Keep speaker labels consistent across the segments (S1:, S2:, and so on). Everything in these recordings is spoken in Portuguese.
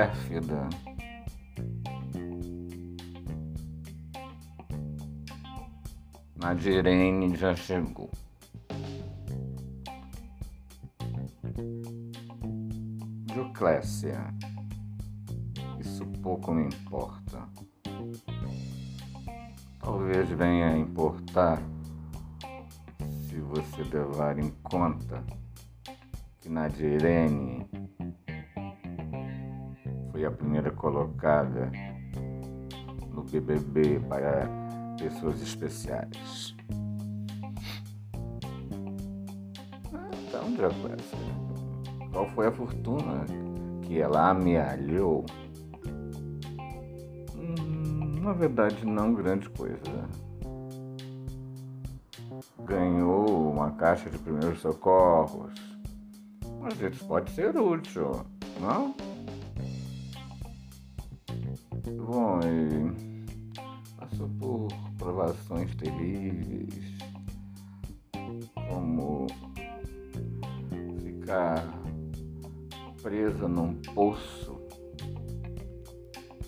S1: pérfida. Nadirene já chegou. Dioclésia. Isso pouco me importa. Talvez venha a importar se você levar em conta que Nadirene foi a primeira colocada no BBB para pessoas especiais. Então, Dioclésia, qual foi a fortuna que ela amealhou? Hum, na verdade, não grande coisa. Ganhou uma caixa de primeiros socorros. Mas isso pode ser útil, não? Terríveis, como ficar presa num poço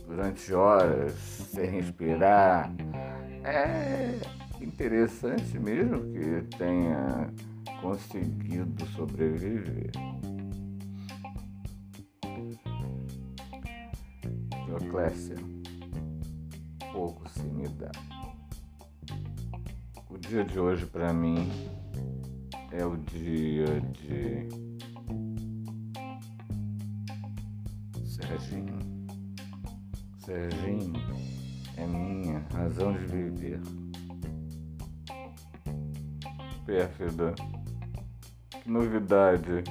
S1: durante horas sem respirar. É interessante mesmo que tenha conseguido sobreviver. Dioclésia, pouco se me dá. O dia de hoje para mim é o dia de Serginho. Serginho é minha razão de viver. Pérfida, que novidade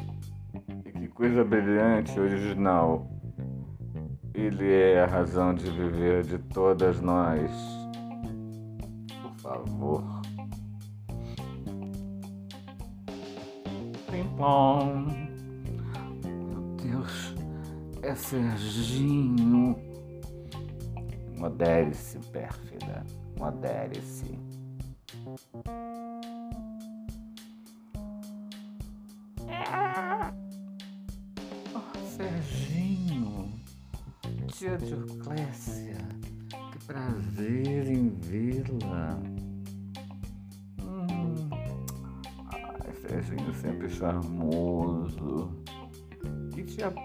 S1: e que coisa brilhante, original. Ele é a razão de viver de todas nós. Por favor. Pim-pom. Meu Deus, é Serginho. Modere-se, pérfida. Modere-se.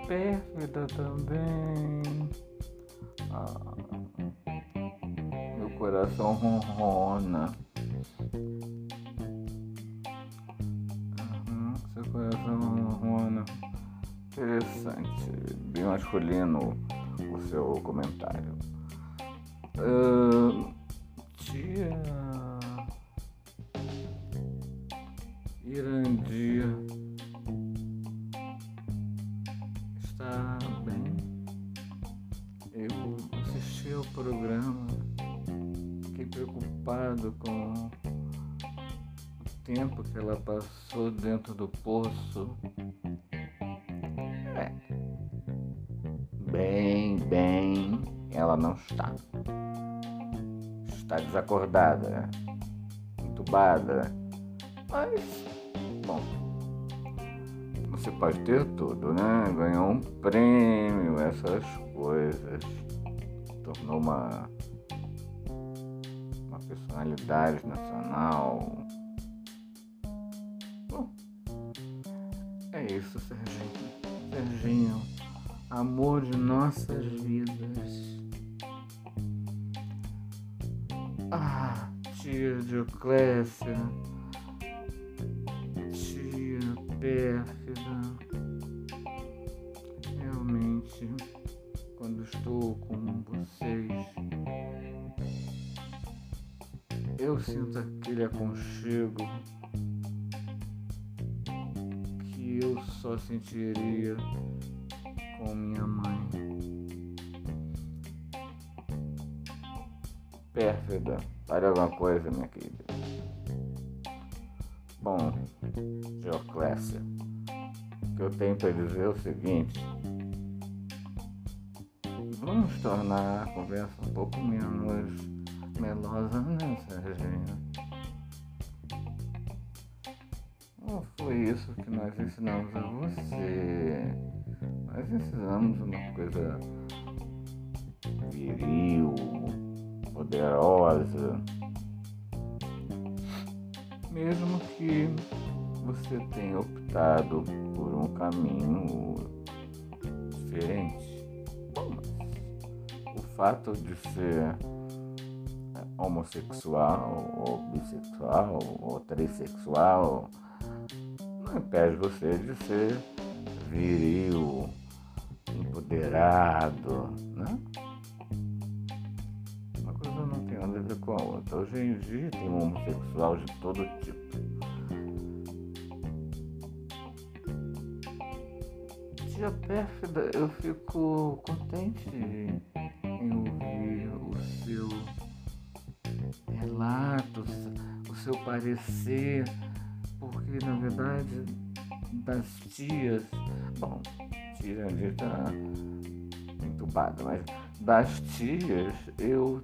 S1: Pérfida também. Ah, meu coração ronrona. Uhum, seu coração ronrona. Interessante, bem masculino o seu comentário. Ah, tia Irandia ela passou dentro do poço. É. Bem, bem, ela não está. Está desacordada, entubada. Mas, bom, você pode ter tudo, né? Ganhou um prêmio, essas coisas. Tornou uma, uma personalidade nacional. Isso, Serginho. Serginho, amor de nossas vidas. Ah, tia Dioclésia, tia pérfida. Realmente, quando estou com vocês, eu sinto aquele aconchego só sentiria com minha mãe. Pérfida, fale alguma coisa, minha querida. Bom, Dioclésia, o que eu tenho para dizer é o seguinte. Vamos tornar a conversa um pouco menos melosa, né, Serginho? Foi isso que nós ensinamos a você. Nós precisamos uma coisa viril, poderosa. Mesmo que você tenha optado por um caminho diferente. Bom, o fato de ser homossexual, ou bissexual, ou trissexual, impede você de ser viril, empoderado, né? Uma coisa não tem nada a ver com a outra. Hoje em dia tem um homossexual de todo tipo. Tia Pérfida, eu fico contente em ouvir o seu relato, o seu parecer, na verdade das tias, bom, tia ali está entubada, mas das tias eu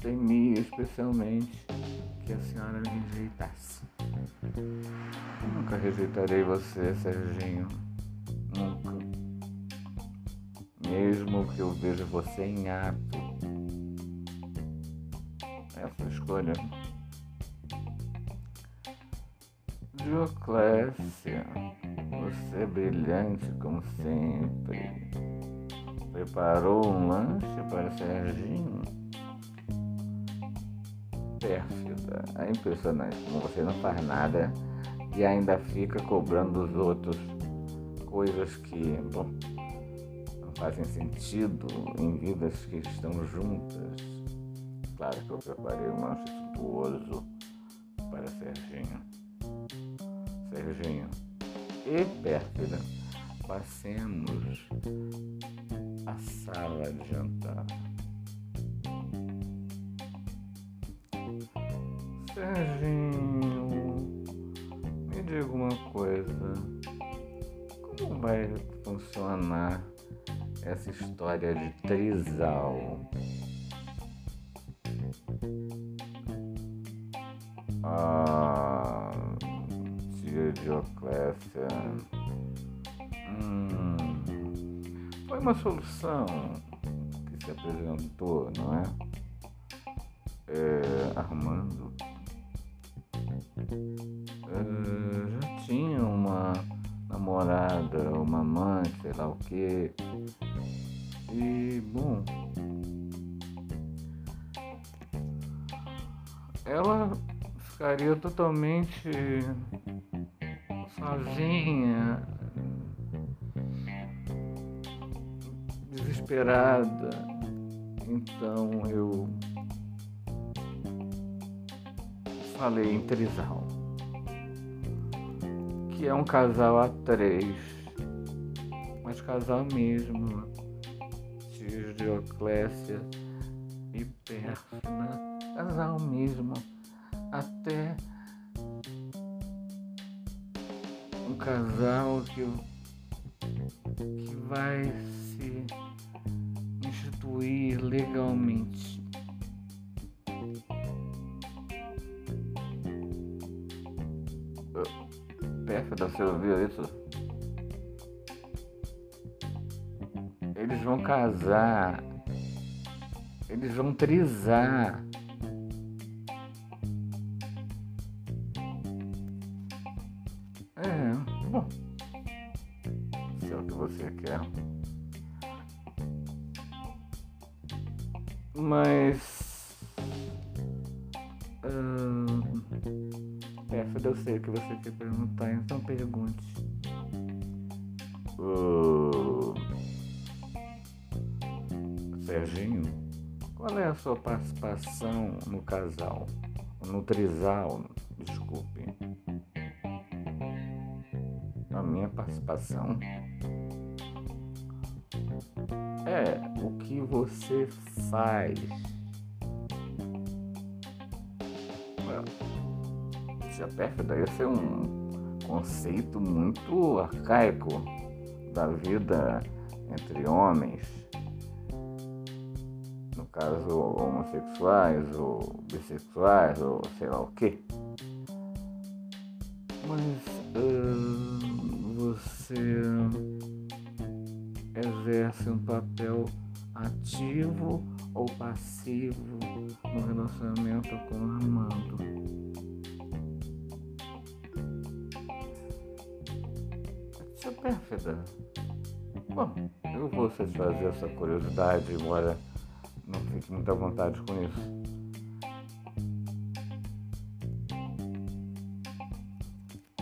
S1: temia especialmente que a senhora me rejeitasse. Eu nunca rejeitarei você, Serginho. Nunca. Mesmo que eu veja você em ato. Essa escolha. Dioclésia, você é brilhante como sempre. Preparou um lanche para Serginho? Pérfida. É impressionante como você não faz nada e ainda fica cobrando dos outros coisas que, bom, não fazem sentido em vidas que estão juntas. Claro que eu preparei um lanche suntuoso para Serginho. Serginho e Pérfida, passemos a sala de jantar. Serginho, me diga uma coisa como vai funcionar essa história de trisal? Ah, tia Dioclésia. Hum, foi uma solução que se apresentou, não é? é Armando é, já tinha uma namorada, uma mãe, sei lá o que. E, bom, ela ficaria totalmente sozinha, desesperada. Então eu falei em trisal que é um casal a três, mas casal mesmo. Tios Dioclésia e Pérsina, casal mesmo, até casal que, que vai se instituir legalmente. Pérfida, você ouviu isso? Eles vão casar. Eles vão trisar. Que perguntar, então pergunte. Uh, Serginho, qual é a sua participação no casal? No trisal, desculpe. A minha participação é o que você faz. Tia pérfida, esse é um conceito muito arcaico da vida entre homens, no caso homossexuais ou bissexuais ou sei lá o que. Mas uh, você exerce um papel ativo ou passivo no relacionamento com o Armando. Pérfida. Bom, eu vou satisfazer essa curiosidade, embora não fique muito à vontade com isso.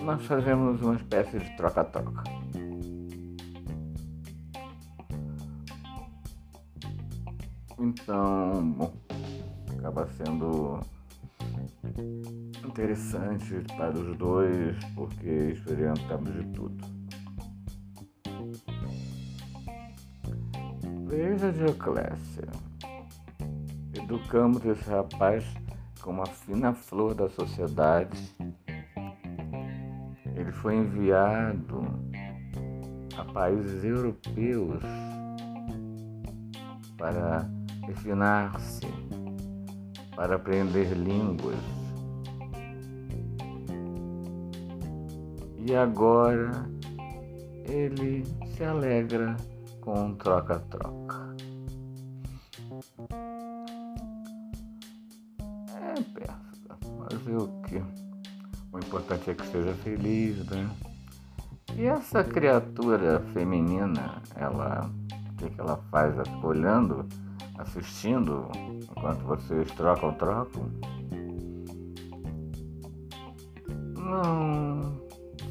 S1: Nós fazemos uma espécie de troca-troca. Então, bom, acaba sendo interessante para os dois porque experimentamos de tudo. Veja Dioclésia, educamos esse rapaz como a fina flor da sociedade. Ele foi enviado a países europeus para refinar-se, para aprender línguas. E agora ele se alegra com troca-troca. É que esteja feliz, né? E essa criatura feminina, ela, o que, que ela faz? Olhando assistindo enquanto vocês trocam, trocam? Não,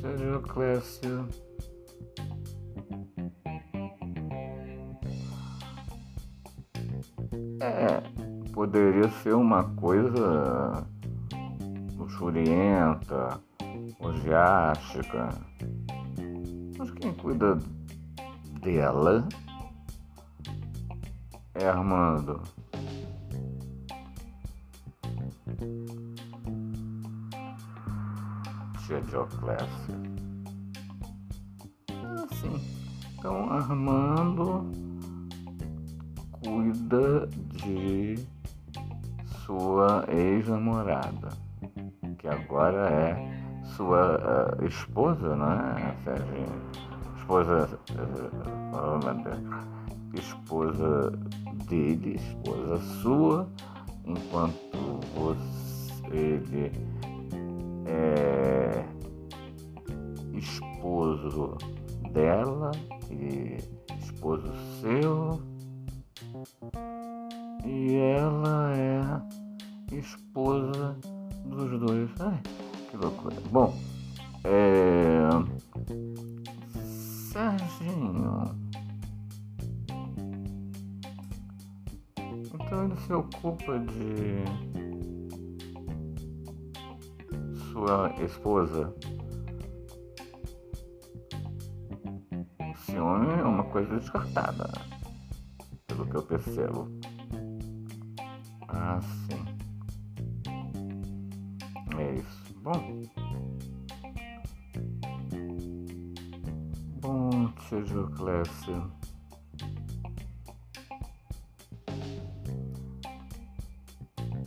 S1: Sérgio Clécio. É, poderia ser uma coisa luxurienta, orgiástica. Mas quem cuida dela é Armando. Tia Dioclésia. Assim. Então Armando cuida de sua ex-namorada, que agora é sua uh, esposa, né, Sérgio? Esposa. Uh, esposa dele, esposa sua, enquanto você, ele é esposo dela e esposo seu, e ela é esposa dos dois. Ai, que loucura. Bom, é. Serginho. Então ele se ocupa de sua esposa. Ciúme é uma coisa descartada, pelo que eu percebo. Ah, sim. Tia Clécio.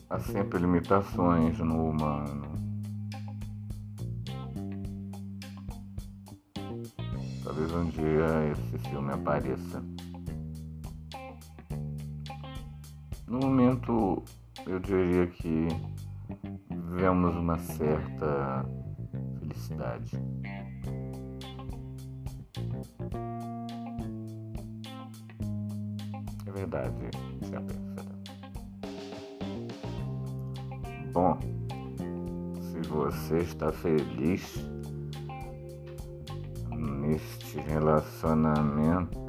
S1: Há sempre limitações no humano. Talvez um dia esse filme apareça. No momento, eu diria que vivemos uma certa felicidade. Verdade, já pensa. Bom, se você está feliz neste relacionamento,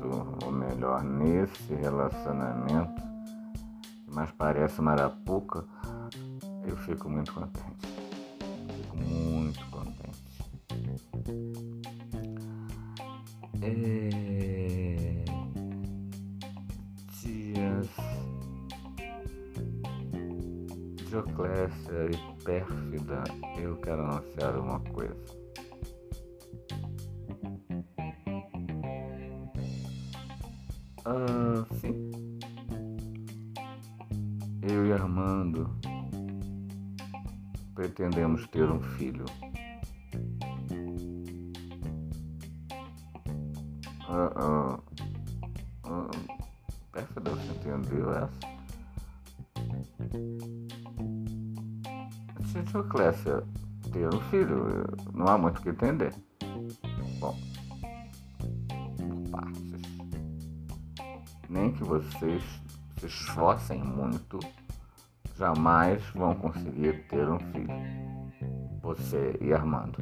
S1: ou melhor, nesse relacionamento, que mais parece marapuca, eu fico muito contente. Pérfida, eu quero anunciar uma coisa. Ah, sim. Eu e Armando pretendemos ter um filho. Uh, uh, Clécia, ter um filho, não há muito o que entender. Bom, partes. Nem que vocês se esforcem muito, jamais vão conseguir ter um filho. Você e Armando.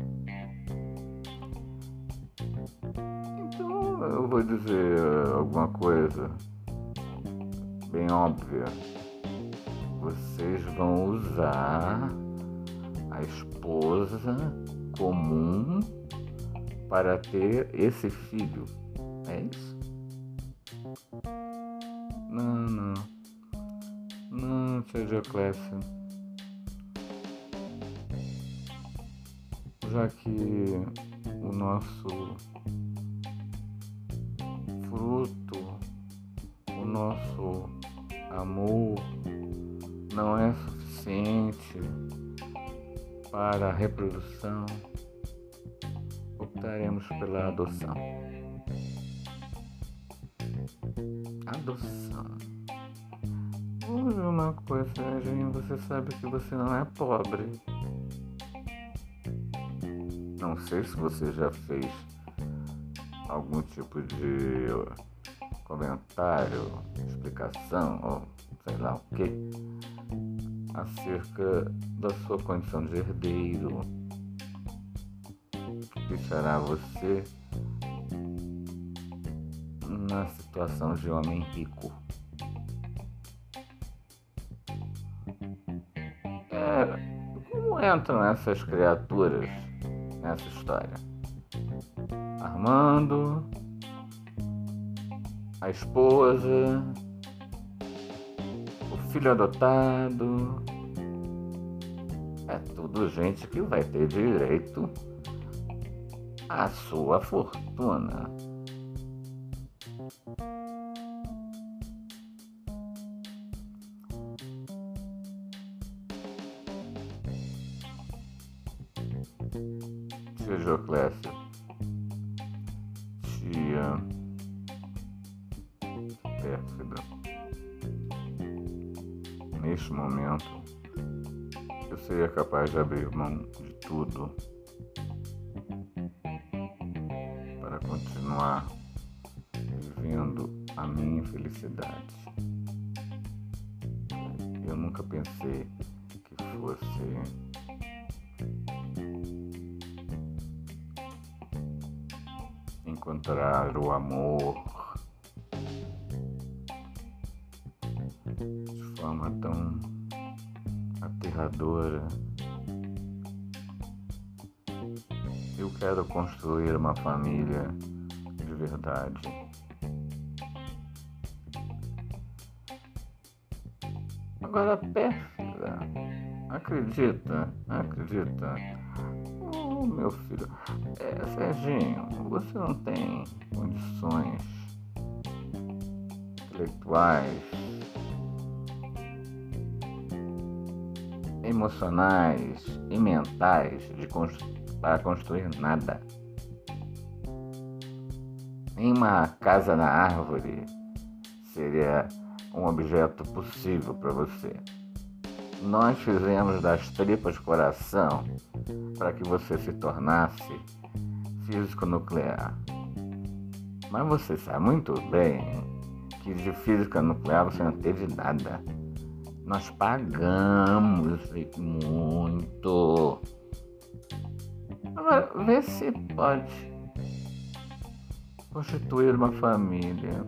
S1: Então eu vou dizer alguma coisa bem óbvia. Vocês vão usar esposa comum para ter esse filho. É isso? Não, não. Não, tia Dioclésia. Já que o nosso fruto, o nosso amor não é suficiente para a reprodução, optaremos pela adoção. Adoção. Vou ver uma coisa, Serginho, você sabe que você não é pobre. Não sei se você já fez algum tipo de comentário, explicação, ou sei lá o que acerca da sua condição de herdeiro, que deixará você na situação de homem rico. É, como entram essas criaturas nessa história? Armando, a esposa, filho adotado. É tudo gente que vai ter direito à sua fortuna. Seria capaz de abrir mão de tudo para continuar vivendo a minha felicidade. Eu nunca pensei que fosse encontrar o amor forma tão aterradora. Quero construir uma família de verdade. Agora, pérfida, acredita, acredita. Oh, meu filho, é, Serginho, você não tem condições intelectuais emocionais e mentais de constru para construir nada. Em uma casa na árvore seria um objeto possível para você. Nós fizemos das tripas coração para que você se tornasse físico nuclear. Mas você sabe muito bem que de física nuclear você não teve nada. Nós pagamos muito. Agora, vê se pode constituir uma família.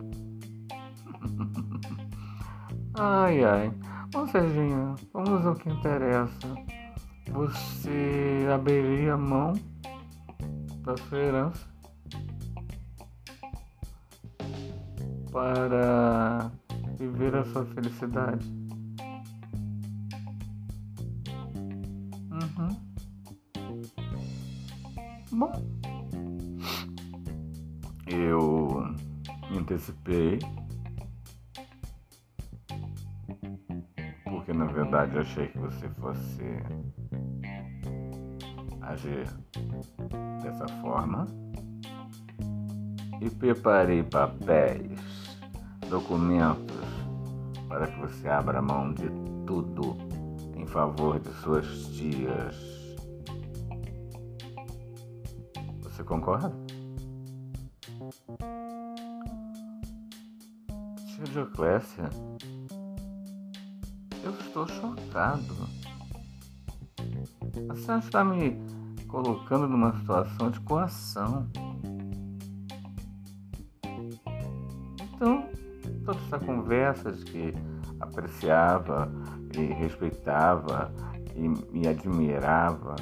S1: ai, ai. Bom, Serginho, vamos ao que interessa. Você abriria mão da sua herança para viver a sua felicidade? Bom, eu me antecipei porque na verdade achei que você fosse agir dessa forma e preparei papéis documentos para que você abra mão de tudo em favor de suas tias. Concorda? Tia Dioclésia, eu estou chocado. A senhora está me colocando numa situação de coação. Então, toda essa conversa de que apreciava e respeitava e me admirava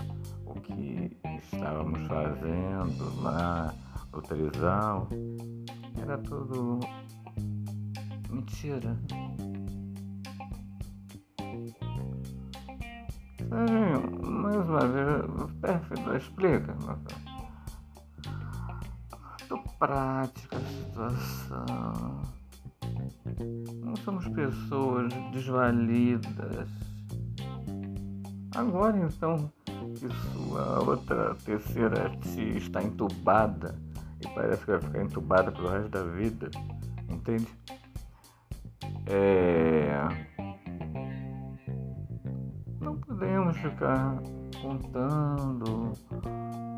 S1: o que estávamos fazendo lá no trisal, era tudo mentira. mais uma vez, pérfida, explica. Muito prática a situação. Não somos pessoas desvalidas. Agora então que sua outra terceira tia está entubada e parece que vai ficar entubada pelo resto da vida, entende? É... Não podemos ficar contando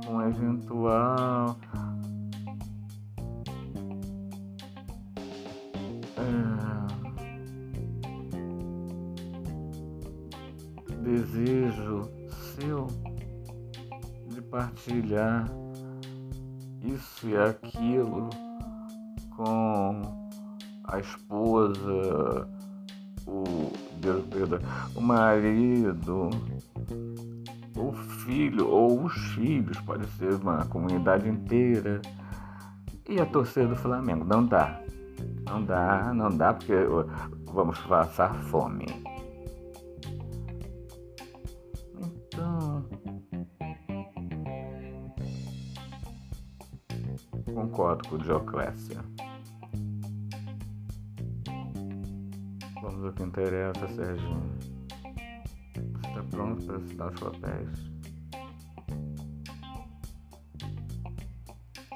S1: com eventual de partilhar isso e aquilo com a esposa, o Deus perdão, o marido, o filho ou os filhos, pode ser uma comunidade inteira. E a torcida do Flamengo, não dá. Não dá, não dá porque vamos passar fome. Concordo com Dioclésia. Vamos ao que interessa, Serginho. Você está pronto para assinar os papéis?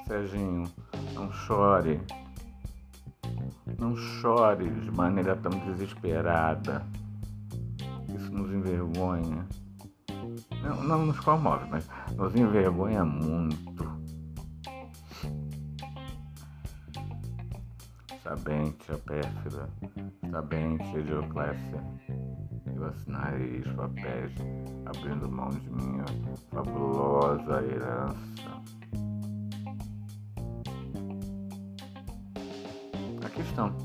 S1: Serginho, não chore. Não chore de maneira tão desesperada. Isso nos envergonha. Não, não nos comove, mas nos envergonha muito. Bem, tia Pérfida. Está bem, tia Dioclésia. Eu assinarei os papéis abrindo mão de minha fabulosa herança. Aqui estão.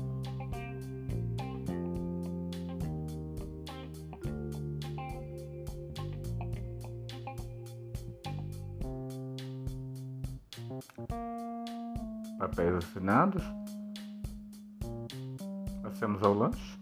S1: Papéis assinados. Passamos ao lanche.